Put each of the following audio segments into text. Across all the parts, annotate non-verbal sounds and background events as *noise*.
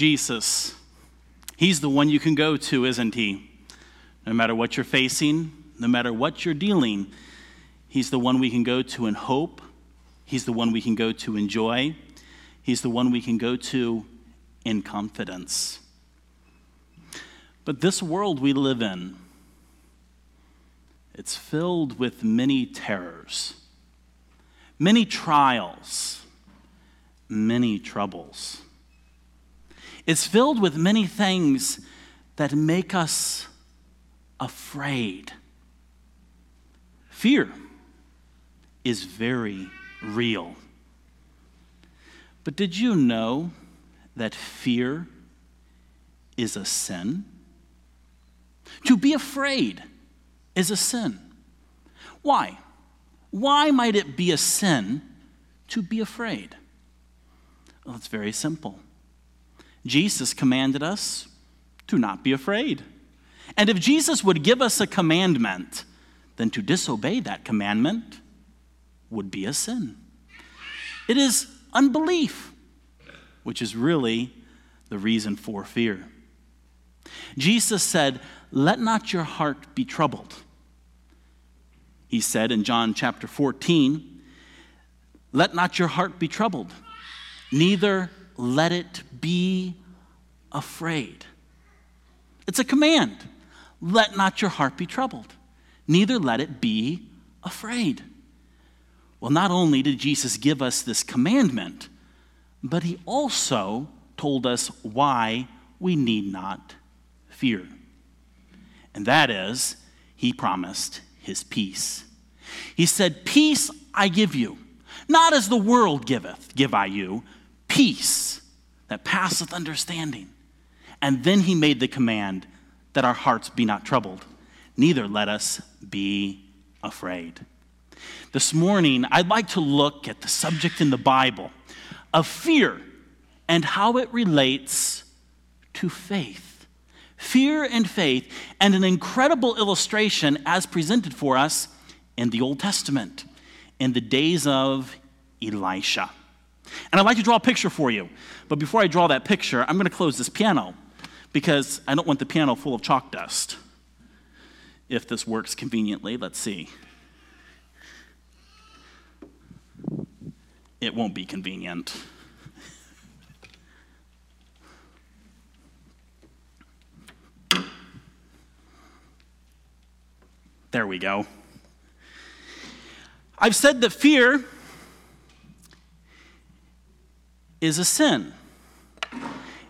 Jesus. He's the one you can go to, isn't he? No matter what you're facing, no matter what you're dealing, He's the one we can go to in hope. He's the one we can go to in joy. He's the one we can go to in confidence. But this world we live in, it's filled with many terrors, many trials, many troubles. It's filled with many things that make us afraid. Fear is very real. But did you know that fear is a sin? To be afraid is a sin. Why? Why might it be a sin to be afraid? Well, it's very simple. Jesus commanded us to not be afraid. And if Jesus would give us a commandment, then to disobey that commandment would be a sin. It is unbelief, which is really the reason for fear. Jesus said, Let not your heart be troubled. He said in John chapter 14, Let not your heart be troubled, neither let it be afraid. It's a command. Let not your heart be troubled, neither let it be afraid. Well, not only did Jesus give us this commandment, but he also told us why we need not fear. And that is, he promised his peace. He said, Peace I give you, not as the world giveth, give I you, peace that passeth understanding. And then he made the command that our hearts be not troubled, neither let us be afraid. This morning, I'd like to look at the subject in the Bible of fear and how it relates to faith. Fear and faith, and an incredible illustration as presented for us in the Old Testament in the days of Elisha. And I'd like to draw a picture for you. But before I draw that picture, I'm going to close this piano because I don't want the piano full of chalk dust. If this works conveniently, let's see. It won't be convenient. There we go. I've said that fear is a sin.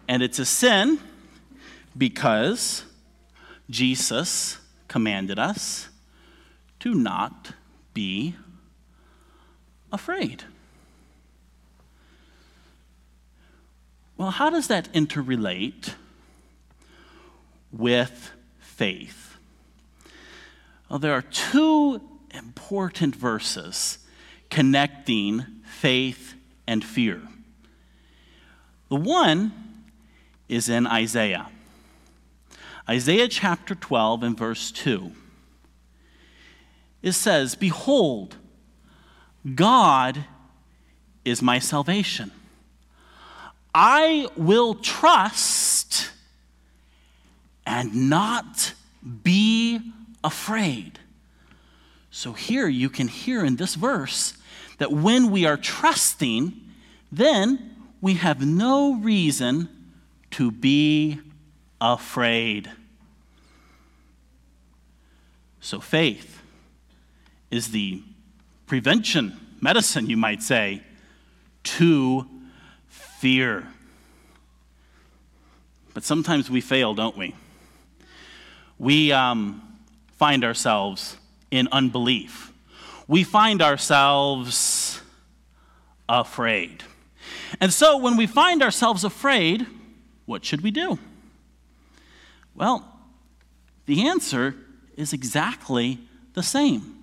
And it's a sin because Jesus commanded us to not be afraid. Well, how does that interrelate with faith? Well, there are two important verses connecting faith and fear. The one is in Isaiah. Isaiah chapter 12 and verse 2. It says, Behold, God is my salvation. I will trust and not be afraid. So here you can hear in this verse that when we are trusting, then we have no reason to be afraid. So faith is the prevention, medicine, you might say, to fear. But sometimes we fail, don't we? We um, find ourselves in unbelief. We find ourselves afraid. And so when we find ourselves afraid, what should we do? Well, the answer is exactly the same.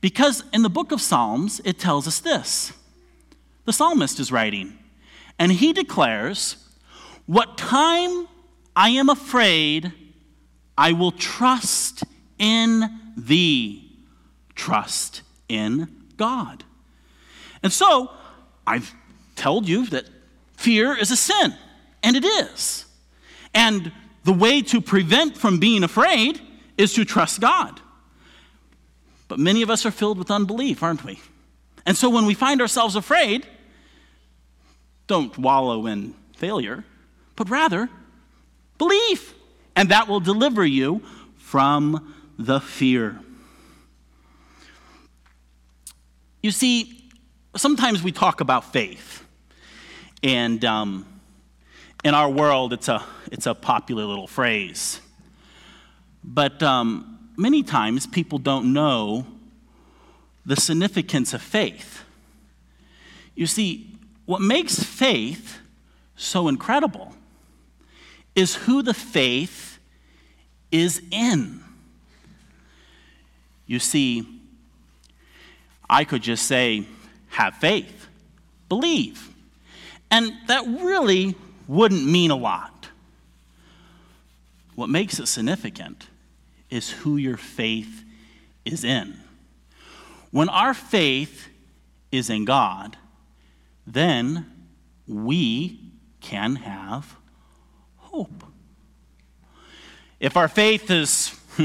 Because in the book of Psalms, it tells us this. The psalmist is writing, and he declares, What time I am afraid, I will trust in thee. Trust in God. And so, I've told you that fear is a sin And it is. And the way to prevent from being afraid is to trust God. But many of us are filled with unbelief, aren't we? And so when we find ourselves afraid, don't wallow in failure, but rather believe. And that will deliver you from the fear. You see, sometimes we talk about faith. And um, in our world, it's a, it's a popular little phrase. But um, many times people don't know the significance of faith. You see, what makes faith so incredible is who the faith is in. You see, I could just say, have faith, believe. And that really wouldn't mean a lot. What makes it significant is who your faith is in. When our faith is in God, then we can have hope. If our faith is *laughs*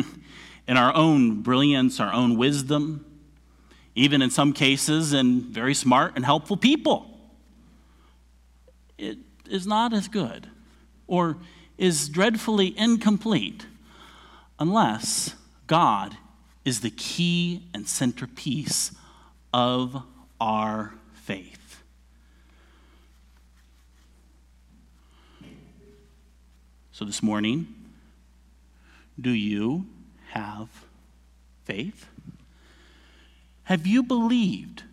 in our own brilliance, our own wisdom, even in some cases in very smart and helpful people, it is not as good or is dreadfully incomplete unless God is the key and centerpiece of our faith. So this morning, do you have faith? Have you believed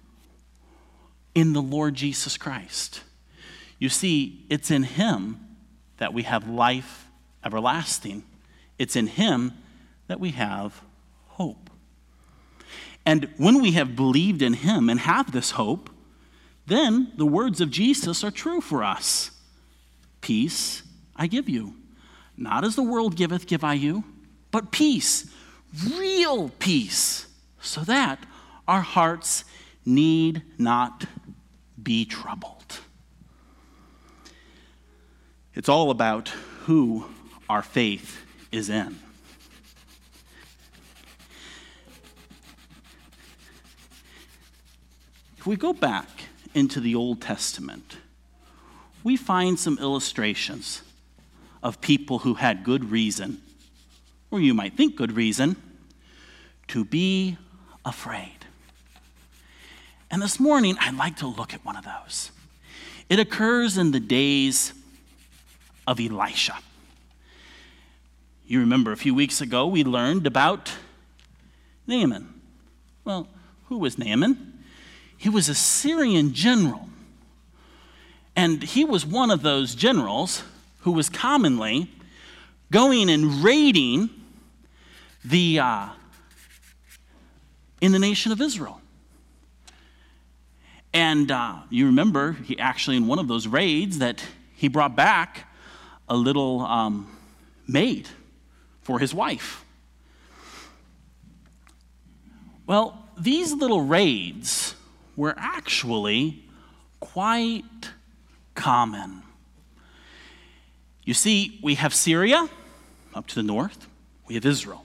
in the Lord Jesus Christ? You see, it's in Him that we have life everlasting. It's in Him that we have hope. And when we have believed in Him and have this hope, then the words of Jesus are true for us Peace I give you. Not as the world giveth, give I you, but peace, real peace, so that our hearts need not be troubled. It's all about who our faith is in. If we go back into the Old Testament, we find some illustrations of people who had good reason, or you might think good reason, to be afraid. And this morning, I'd like to look at one of those. It occurs in the days of Elisha. You remember a few weeks ago we learned about Naaman. Well, who was Naaman? He was a Syrian general. And he was one of those generals who was commonly going and raiding the, uh, in the nation of Israel. And uh, you remember, he actually, in one of those raids, that he brought back a little um, maid for his wife. Well, these little raids were actually quite common. You see, we have Syria up to the north, we have Israel,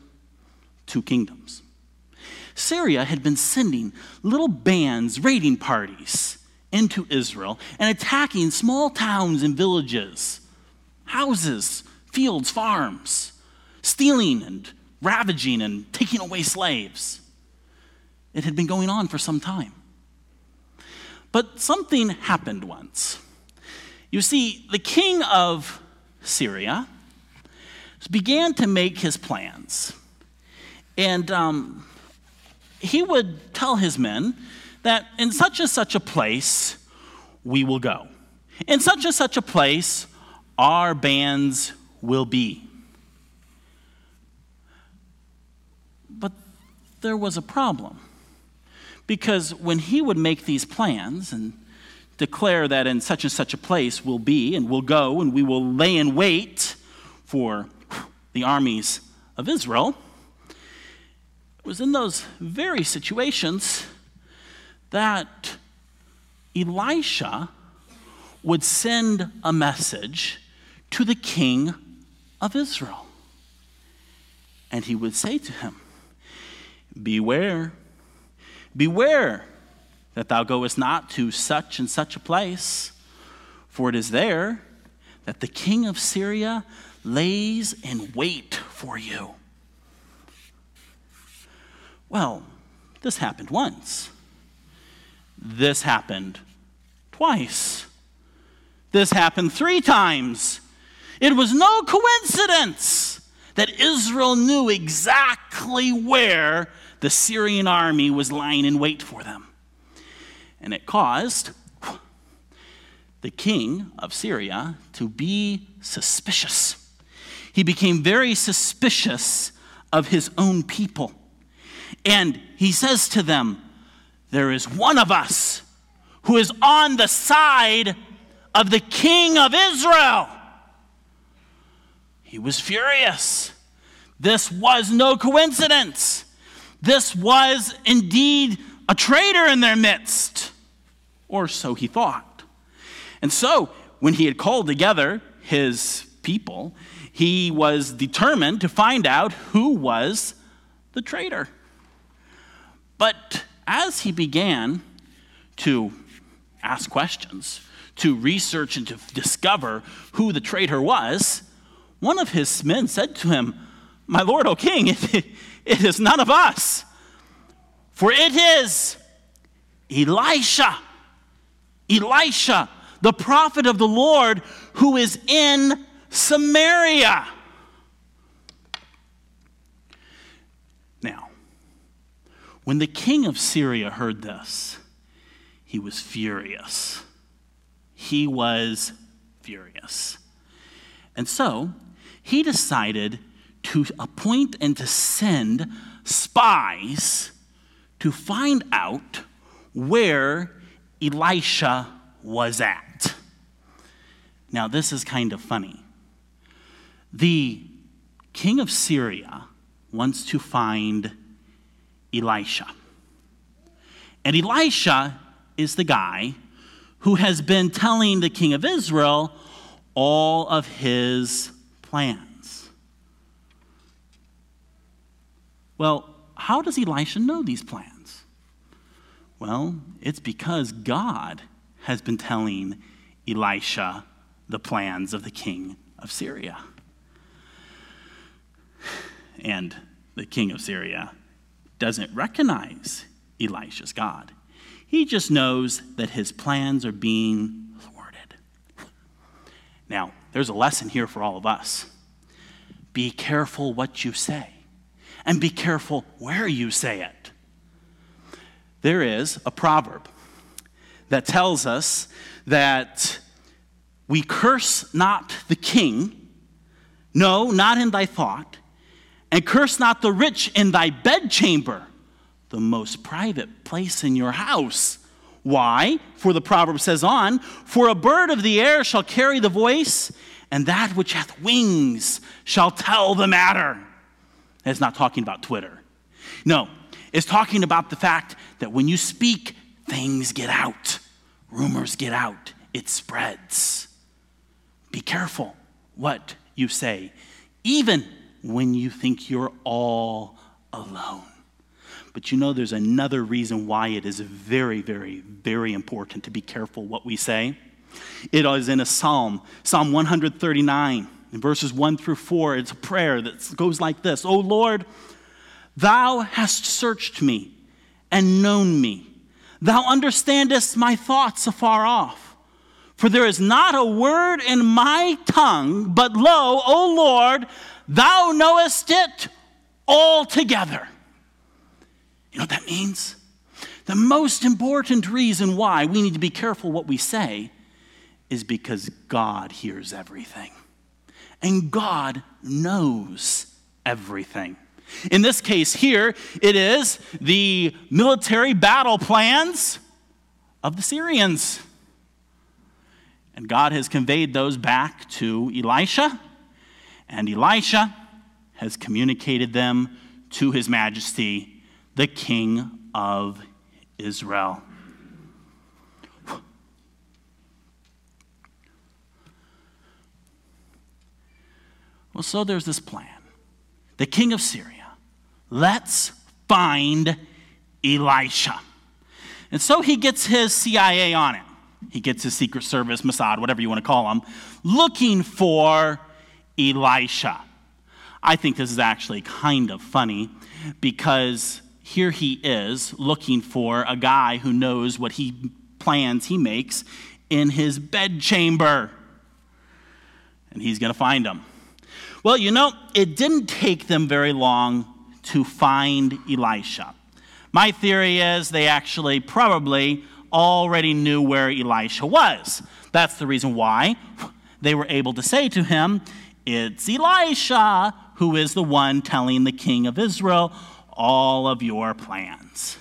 two kingdoms. Syria had been sending little bands, raiding parties into Israel and attacking small towns and villages houses, fields, farms, stealing and ravaging and taking away slaves. It had been going on for some time. But something happened once. You see, the king of Syria began to make his plans. And um, he would tell his men that in such and such a place we will go. In such and such a place our bands will be. But there was a problem. Because when he would make these plans and declare that in such and such a place we'll be and we'll go and we will lay in wait for the armies of Israel, it was in those very situations that Elisha would send a message to the king of Israel. And he would say to him, Beware, beware that thou goest not to such and such a place, for it is there that the king of Syria lays in wait for you. Well, this happened once. This happened twice. This happened three times. It was no coincidence that Israel knew exactly where the Syrian army was lying in wait for them. And it caused the king of Syria to be suspicious. He became very suspicious of his own people. And he says to them, There is one of us who is on the side of the king of Israel. He was furious. This was no coincidence. This was indeed a traitor in their midst, or so he thought. And so, when he had called together his people, he was determined to find out who was the traitor. But as he began to ask questions, to research and to discover who the traitor was, one of his men said to him, My lord, O king, *laughs* it, is none of us, for it is Elisha, Elisha, the prophet of the Lord, who is in Samaria. Now, when the king of Syria heard this, he was furious. He was furious. And so he decided to appoint and to send spies to find out where Elisha was at. Now, this is kind of funny. The king of Syria wants to find Elisha. And Elisha is the guy who has been telling the king of Israel all of his plans. Well, how does Elisha know these plans? Well, it's because God has been telling Elisha the plans of the king of Syria. And the king of Syria doesn't recognize Elisha's God. He just knows that his plans are being. Now, there's a lesson here for all of us. Be careful what you say, and be careful where you say it. There is a proverb that tells us that we curse not the king, no, not in thy thought, and curse not the rich in thy bedchamber, the most private place in your house. Why? For the proverb says on, For a bird of the air shall carry the voice, and that which hath wings shall tell the matter. It's not talking about Twitter. No, it's talking about the fact that when you speak, things get out, rumors get out, it spreads. Be careful what you say, even when you think you're all alone. But you know, there's another reason why it is very, very, very important to be careful what we say. It is in a psalm, Psalm 139, in verses 1 through 4. It's a prayer that goes like this O Lord, thou hast searched me and known me. Thou understandest my thoughts afar off. For there is not a word in my tongue, but lo, O Lord, Thou knowest it altogether. You know what that means? The most important reason why we need to be careful what we say is because God hears everything. And God knows everything. In this case, here, it is the military battle plans of the Syrians. And God has conveyed those back to Elisha and Elisha has communicated them to his majesty, the king of Israel. Well, so there's this plan. The king of Syria, let's find Elisha. And so he gets his CIA on it. He gets his Secret Service, Mossad, whatever you want to call them, looking for Elisha. I think this is actually kind of funny because here he is looking for a guy who knows what he plans he makes in his bedchamber. And he's going to find him. Well, you know, it didn't take them very long to find Elisha. My theory is they actually probably already knew where Elisha was. That's the reason why they were able to say to him, It's Elisha who is the one telling the king of Israel all of your plans.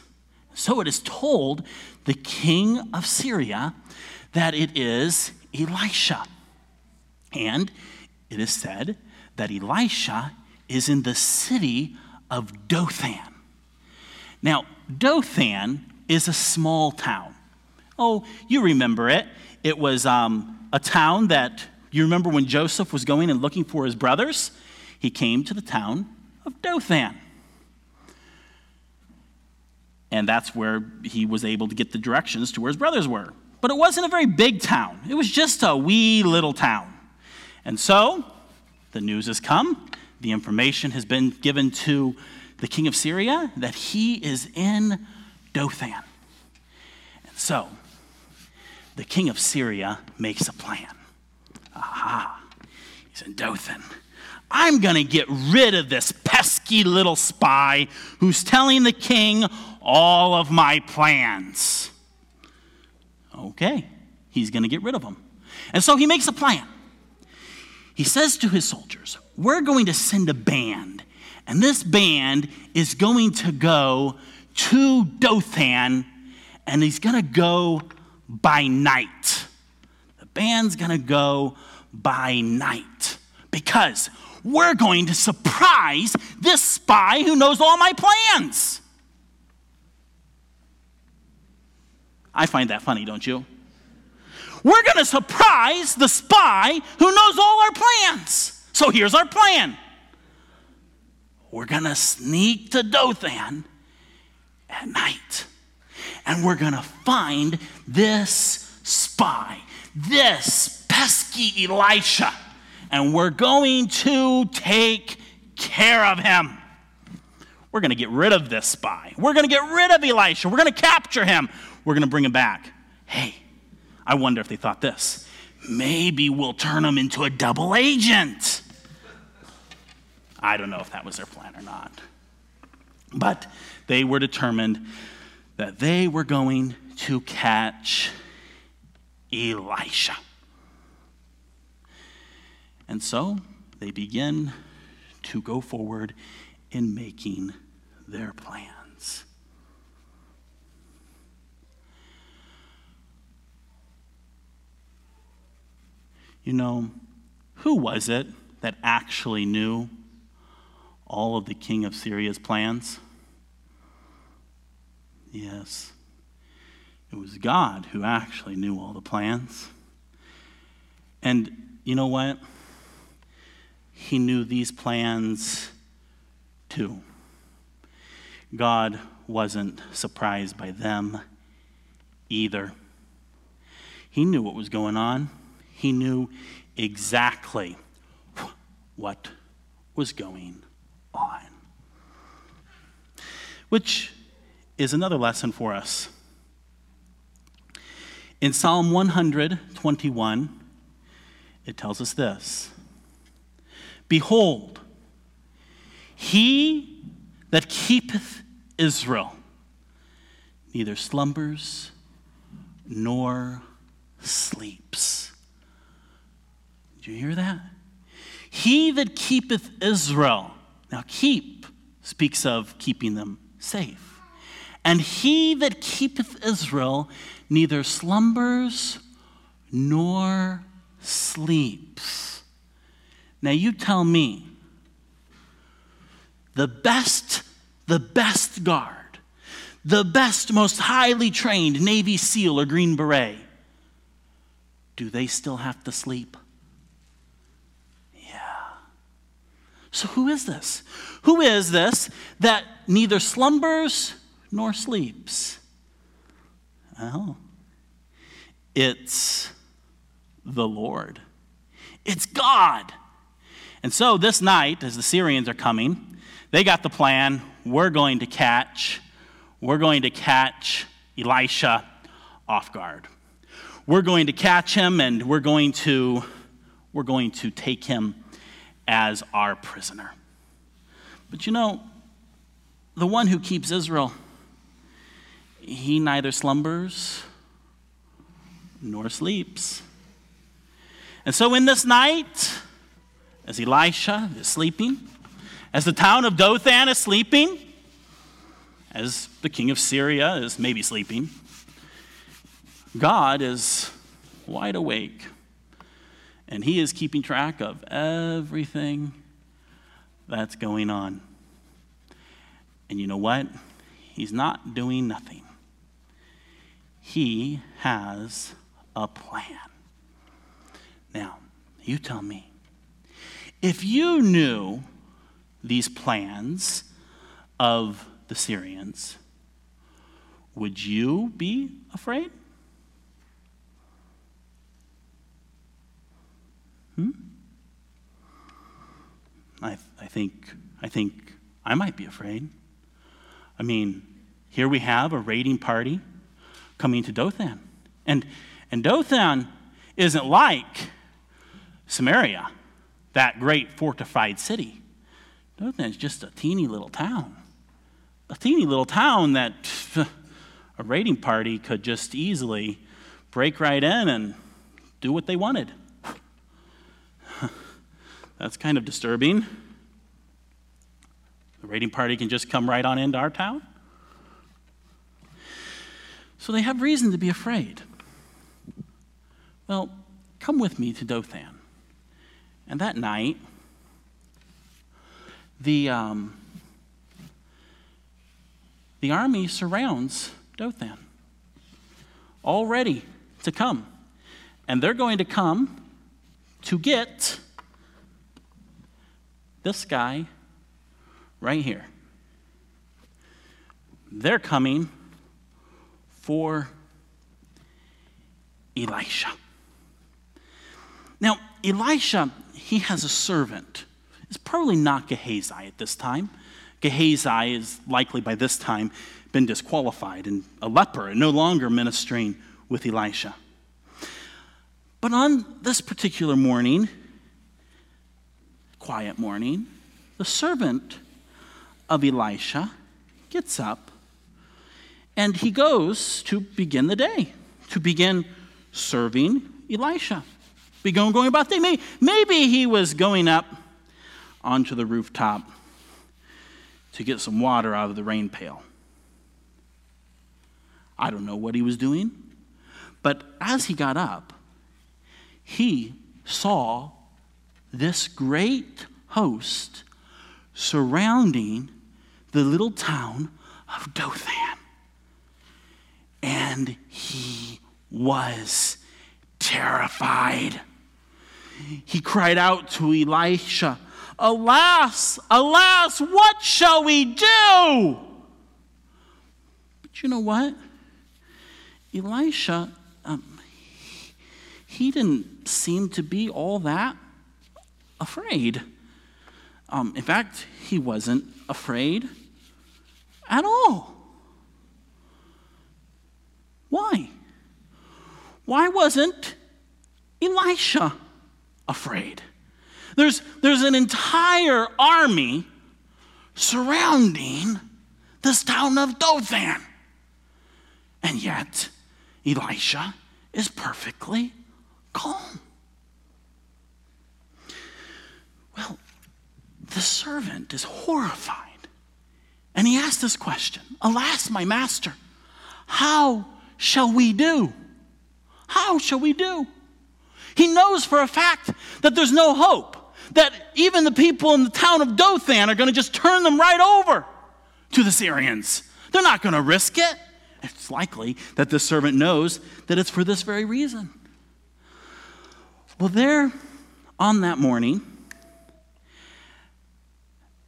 So it is told the king of Syria that it is Elisha. And it is said that Elisha is in the city of Dothan. Now, Dothan is a small town. Oh, you remember it. It was um, a town that, you remember when Joseph was going and looking for his brothers? He came to the town of Dothan. And that's where he was able to get the directions to where his brothers were. But it wasn't a very big town, it was just a wee little town. And so the news has come, the information has been given to the king of Syria that he is in Dothan. And so the king of Syria makes a plan. Aha, he's in Dothan. I'm going to get rid of this pesky little spy who's telling the king all of my plans. Okay, he's going to get rid of him. And so he makes a plan. He says to his soldiers, We're going to send a band, and this band is going to go to Dothan, and he's going to go by night. The band's going to go by night because we're going to surprise this spy who knows all my plans. I find that funny, don't you? We're going to surprise the spy who knows all our plans. So here's our plan we're going to sneak to Dothan at night. And we're going to find this spy, this pesky Elisha and we're going to take care of him. We're going to get rid of this spy. We're going to get rid of Elisha. We're going to capture him. We're going to bring him back. Hey, I wonder if they thought this. Maybe we'll turn him into a double agent. I don't know if that was their plan or not. But they were determined that they were going to catch Elisha. And so they begin to go forward in making their plans. You know, who was it that actually knew all of the king of Syria's plans? Yes, it was God who actually knew all the plans. And you know what? He knew these plans too. God wasn't surprised by them either. He knew what was going on, he knew exactly what was going on. Which is another lesson for us. In Psalm 121, it tells us this Behold, he that keepeth Israel neither slumbers nor sleeps. Did you hear that? He that keepeth Israel. Now, keep speaks of keeping them safe. And he that keepeth Israel neither slumbers nor sleeps. Now you tell me the best, the best guard, the best, most highly trained Navy SEAL or Green Beret, do they still have to sleep? Yeah. So, who is this? Who is this that neither slumbers nor sleeps? Well, it's the Lord. It's God. And so this night, as the Syrians are coming, they got the plan we're going to catch, we're going to catch Elisha off guard. We're going to catch him and we're going to we're going to take him as our prisoner. But you know, the one who keeps Israel, he neither slumbers nor sleeps. And so, in this night, as Elisha is sleeping, as the town of Dothan is sleeping, as the king of Syria is maybe sleeping, God is wide awake and he is keeping track of everything that's going on. And you know what? He's not doing nothing. He has a plan. Now, you tell me if you knew these plans of the Syrians, would you be afraid? Hmm? I, I, think, I think I might be afraid. I mean, here we have a raiding party coming to Dothan. And, and Dothan isn't like Samaria, that great fortified city. Dothan is just a teeny little town. A teeny little town that *laughs* a raiding party could just easily break right in and do what they wanted. *laughs* That's kind of disturbing. The raiding party can just come right on into our town. So they have reason to be afraid. Well, come with me to Dothan. And that night, the, um, the army surrounds Dothan, all ready to come. And they're going to come to get this guy right here. They're coming for Elisha. Now, Elisha, he has a servant. It's probably not Gehazi at this time. Gehazi is likely by this time been disqualified and a leper and no longer ministering with Elisha. But on this particular morning, quiet morning, the servant of Elisha gets up and he goes to begin the day, to begin serving Elisha. Begin going about the day. Maybe, maybe he was going up onto the rooftop to get some water out of the rain pail. I don't know what he was doing, but as he got up, he saw this great host surrounding the little town of Dothan. And he was terrified. He cried out to Elisha, Alas, alas, what shall we do? But you know what? Elisha, um, he didn't seem to be all that afraid. Um, in fact, he wasn't afraid at all. Why? Why wasn't Elisha afraid? There's, there's an entire army surrounding this town of Dothan. And yet, Elisha is perfectly calm. Well, the servant is horrified. And he asked this question Alas, my master, how shall we do? How shall we do? He knows for a fact that there's no hope, that even the people in the town of Dothan are going to just turn them right over to the Syrians. They're not going to risk it. It's likely that the servant knows that it's for this very reason. Well, there on that morning,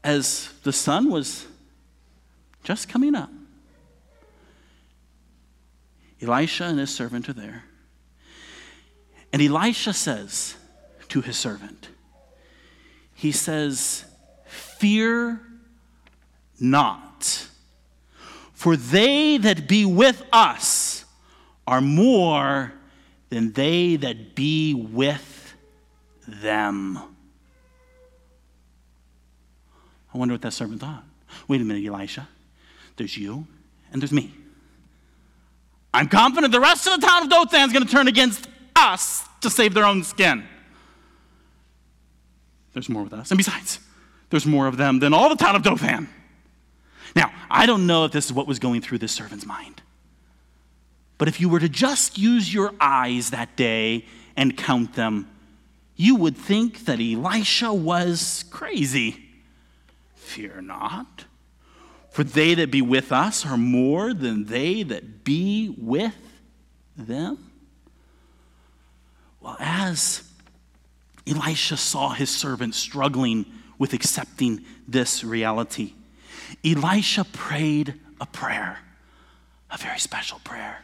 as the sun was just coming up, Elisha and his servant are there. And Elisha says to his servant, He says, Fear not, for they that be with us are more than they that be with them. I wonder what that servant thought. Wait a minute, Elisha. There's you and there's me. I'm confident the rest of the town of Dothan is going to turn against us to save their own skin. There's more with us. And besides, there's more of them than all the town of Dothan. Now, I don't know if this is what was going through this servant's mind. But if you were to just use your eyes that day and count them, you would think that Elisha was crazy. Fear not, for they that be with us are more than they that be with them. Well, as Elisha saw his servant struggling with accepting this reality, Elisha prayed a prayer, a very special prayer.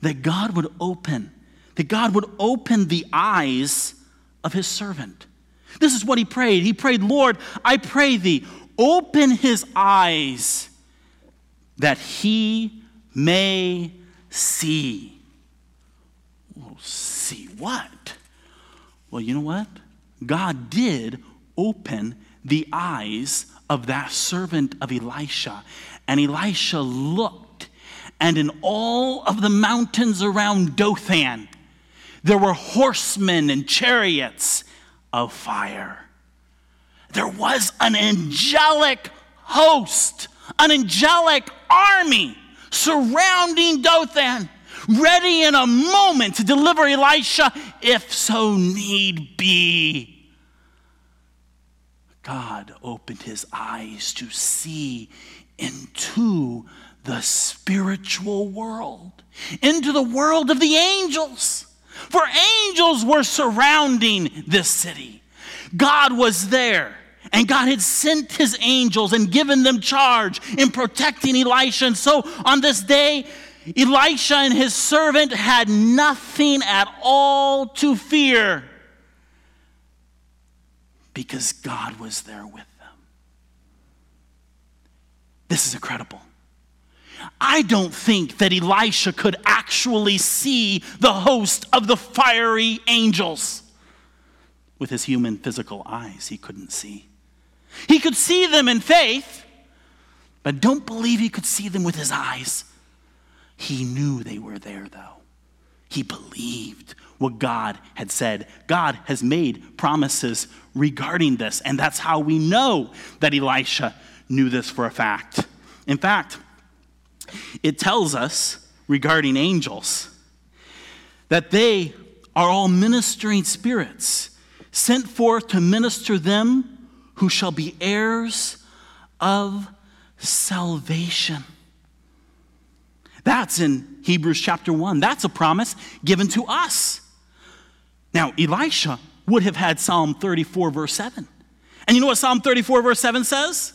That God would open, that God would open the eyes of his servant. This is what he prayed. He prayed, Lord, I pray thee, open his eyes that he may see. See what? Well, you know what? God did open the eyes of that servant of Elisha. And Elisha looked, and in all of the mountains around Dothan, there were horsemen and chariots of fire. There was an angelic host, an angelic army surrounding Dothan, ready in a moment to deliver Elisha if so need be. God opened his eyes to see into the spiritual world, into the world of the angels. For angels were surrounding this city. God was there. And God had sent his angels and given them charge in protecting Elisha. And so on this day, Elisha and his servant had nothing at all to fear because God was there with them. This is incredible. I don't think that Elisha could actually see the host of the fiery angels. With his human physical eyes, he couldn't see. He could see them in faith, but don't believe he could see them with his eyes. He knew they were there, though. He believed what God had said. God has made promises regarding this, and that's how we know that Elisha knew this for a fact. In fact, it tells us regarding angels that they are all ministering spirits sent forth to minister them who shall be heirs of salvation. That's in Hebrews chapter 1. That's a promise given to us. Now, Elisha would have had Psalm 34, verse 7. And you know what Psalm 34, verse 7 says?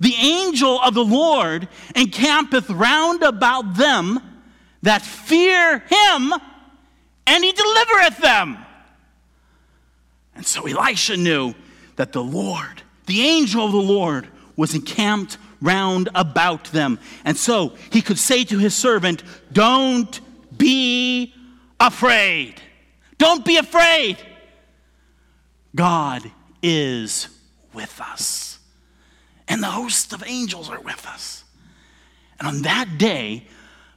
The angel of the Lord encampeth round about them that fear him, and he delivereth them. And so Elisha knew that the Lord, the angel of the Lord, was encamped round about them. And so he could say to his servant, Don't be afraid. Don't be afraid. God is with us, and the host of angels are with us. And on that day,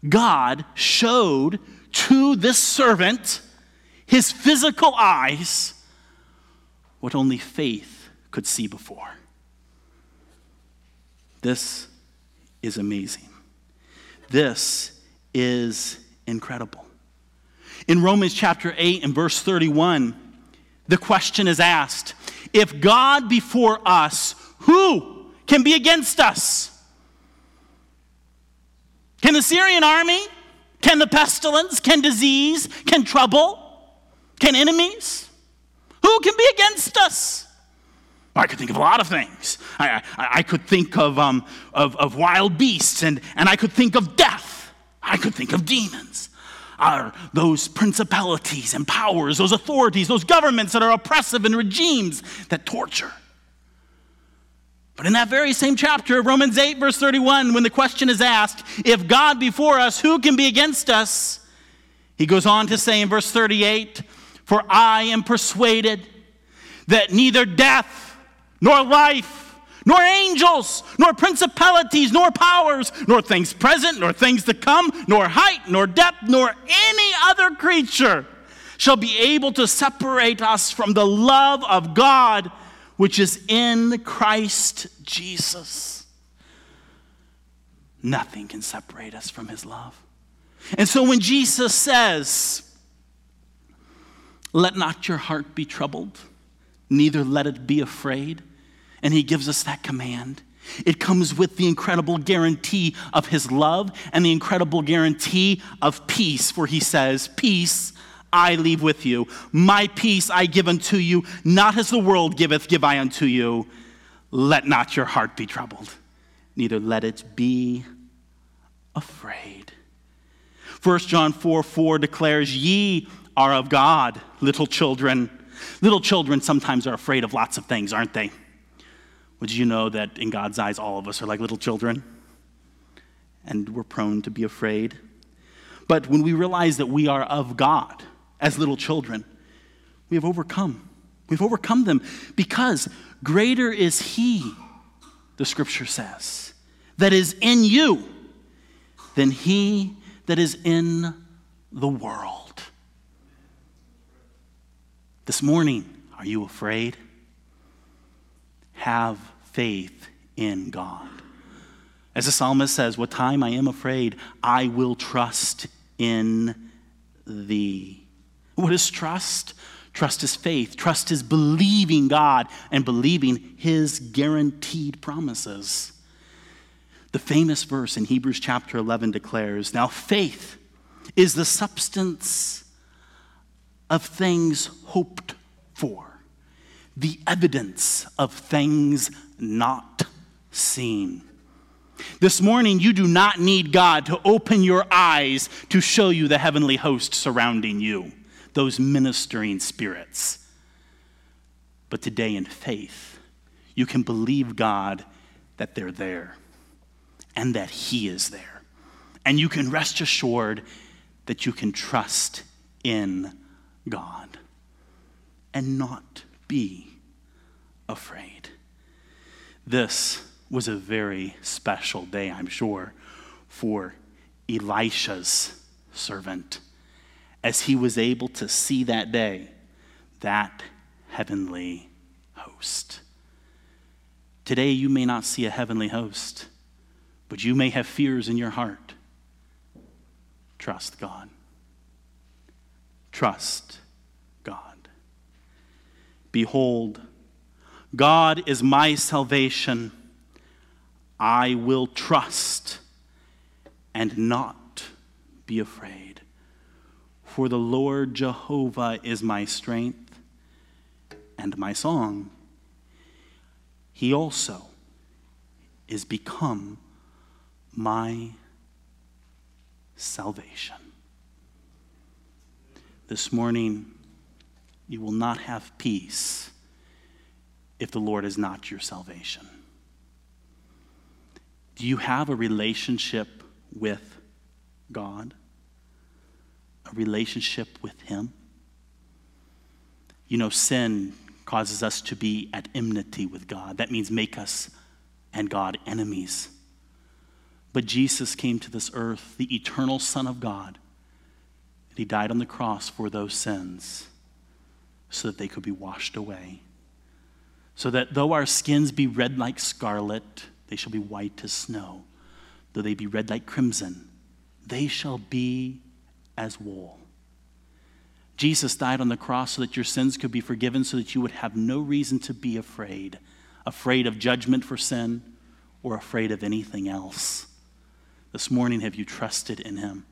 God showed to this servant his physical eyes what only faith could see before. This is amazing. This is incredible. In Romans chapter 8 and verse 31, the question is asked If God be for us, who can be against us? Can the Syrian army? Can the pestilence? Can disease? Can trouble? Can enemies? Who can be against us? I could think of a lot of things. I, I, I could think of, um, of, of wild beasts, and, and I could think of death. I could think of demons. Are those principalities and powers, those authorities, those governments that are oppressive and regimes that torture. But in that very same chapter, of Romans 8, verse 31, when the question is asked, if God be for us, who can be against us? He goes on to say in verse 38, For I am persuaded that neither death, nor life, nor angels, nor principalities, nor powers, nor things present, nor things to come, nor height, nor depth, nor any other creature shall be able to separate us from the love of God which is in Christ Jesus. Nothing can separate us from his love. And so when Jesus says, Let not your heart be troubled, neither let it be afraid, and he gives us that command. It comes with the incredible guarantee of his love and the incredible guarantee of peace, for he says, Peace I leave with you. My peace I give unto you, not as the world giveth, give I unto you. Let not your heart be troubled, neither let it be afraid. 1 John 4 4 declares, Ye are of God, little children. Little children sometimes are afraid of lots of things, aren't they? Would you know that in God's eyes, all of us are like little children? And we're prone to be afraid. But when we realize that we are of God, as little children. We have overcome. We've overcome them because greater is He, the scripture says, that is in you than He that is in the world. This morning, are you afraid? Have faith in God. As the psalmist says, What time I am afraid, I will trust in thee. What is trust? Trust is faith. Trust is believing God and believing His guaranteed promises. The famous verse in Hebrews chapter 11 declares Now faith is the substance of things hoped for, the evidence of things not seen. This morning, you do not need God to open your eyes to show you the heavenly host surrounding you those ministering spirits. But today, in faith, you can believe God that they're there and that He is there. And you can rest assured that you can trust in God and not be afraid. This was a very special day, I'm sure, for Elisha's servant as he was able to see that day that heavenly host. Today, you may not see a heavenly host, but you may have fears in your heart. Trust God. Trust. Behold, God is my salvation. I will trust and not be afraid. For the Lord Jehovah is my strength and my song. He also is become my salvation. This morning, you will not have peace if the Lord is not your salvation. Do you have a relationship with God? a relationship with Him. You know, sin causes us to be at enmity with God. That means make us and God enemies. But Jesus came to this earth, the eternal Son of God, and He died on the cross for those sins so that they could be washed away. So that though our skins be red like scarlet, they shall be white as snow. Though they be red like crimson, they shall be as wool. Jesus died on the cross so that your sins could be forgiven, so that you would have no reason to be afraid afraid of judgment for sin or afraid of anything else. This morning, have you trusted in him?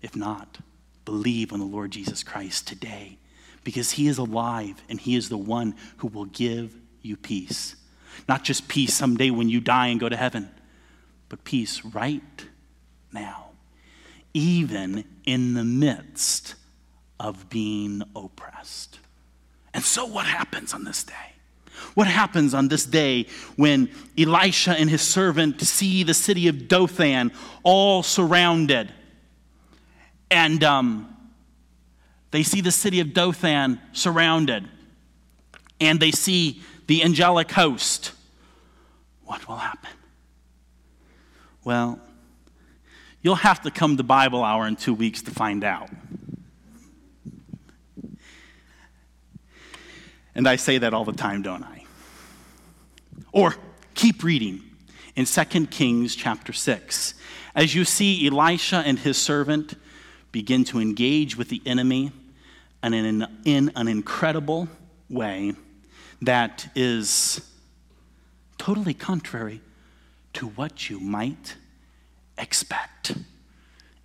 If not, believe on the Lord Jesus Christ today because he is alive and he is the one who will give you peace. Not just peace someday when you die and go to heaven, but peace right now, even in the midst of being oppressed. And so, what happens on this day? What happens on this day when Elisha and his servant see the city of Dothan all surrounded? And um, they see the city of Dothan surrounded, and they see the angelic host. What will happen? Well, you'll have to come to Bible Hour in two weeks to find out. And I say that all the time, don't I? Or keep reading in 2 Kings chapter 6. As you see Elisha and his servant begin to engage with the enemy and in, in an incredible way that is totally contrary to what you might expect.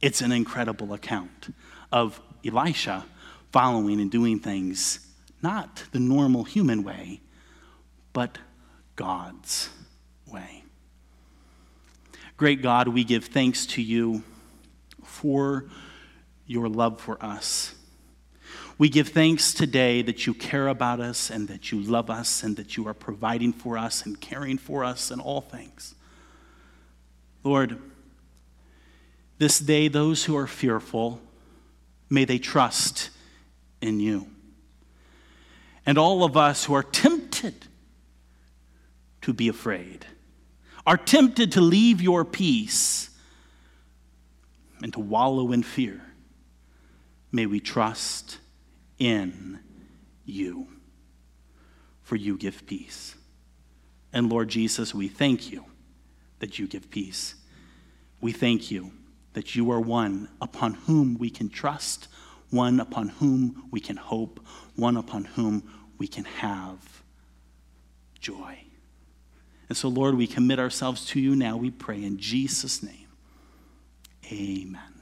It's an incredible account of Elisha following and doing things not the normal human way, but God's way. Great God, we give thanks to you for your love for us. We give thanks today that you care about us and that you love us and that you are providing for us and caring for us in all things. Lord, this day, those who are fearful, may they trust in you and all of us who are tempted to be afraid, are tempted to leave your peace and to wallow in fear, may we trust in you, for you give peace. And Lord Jesus, we thank you that you give peace. We thank you that you are one upon whom we can trust, one upon whom we can hope, one upon whom we can have joy. And so, Lord, we commit ourselves to you now. We pray in Jesus' name. Amen.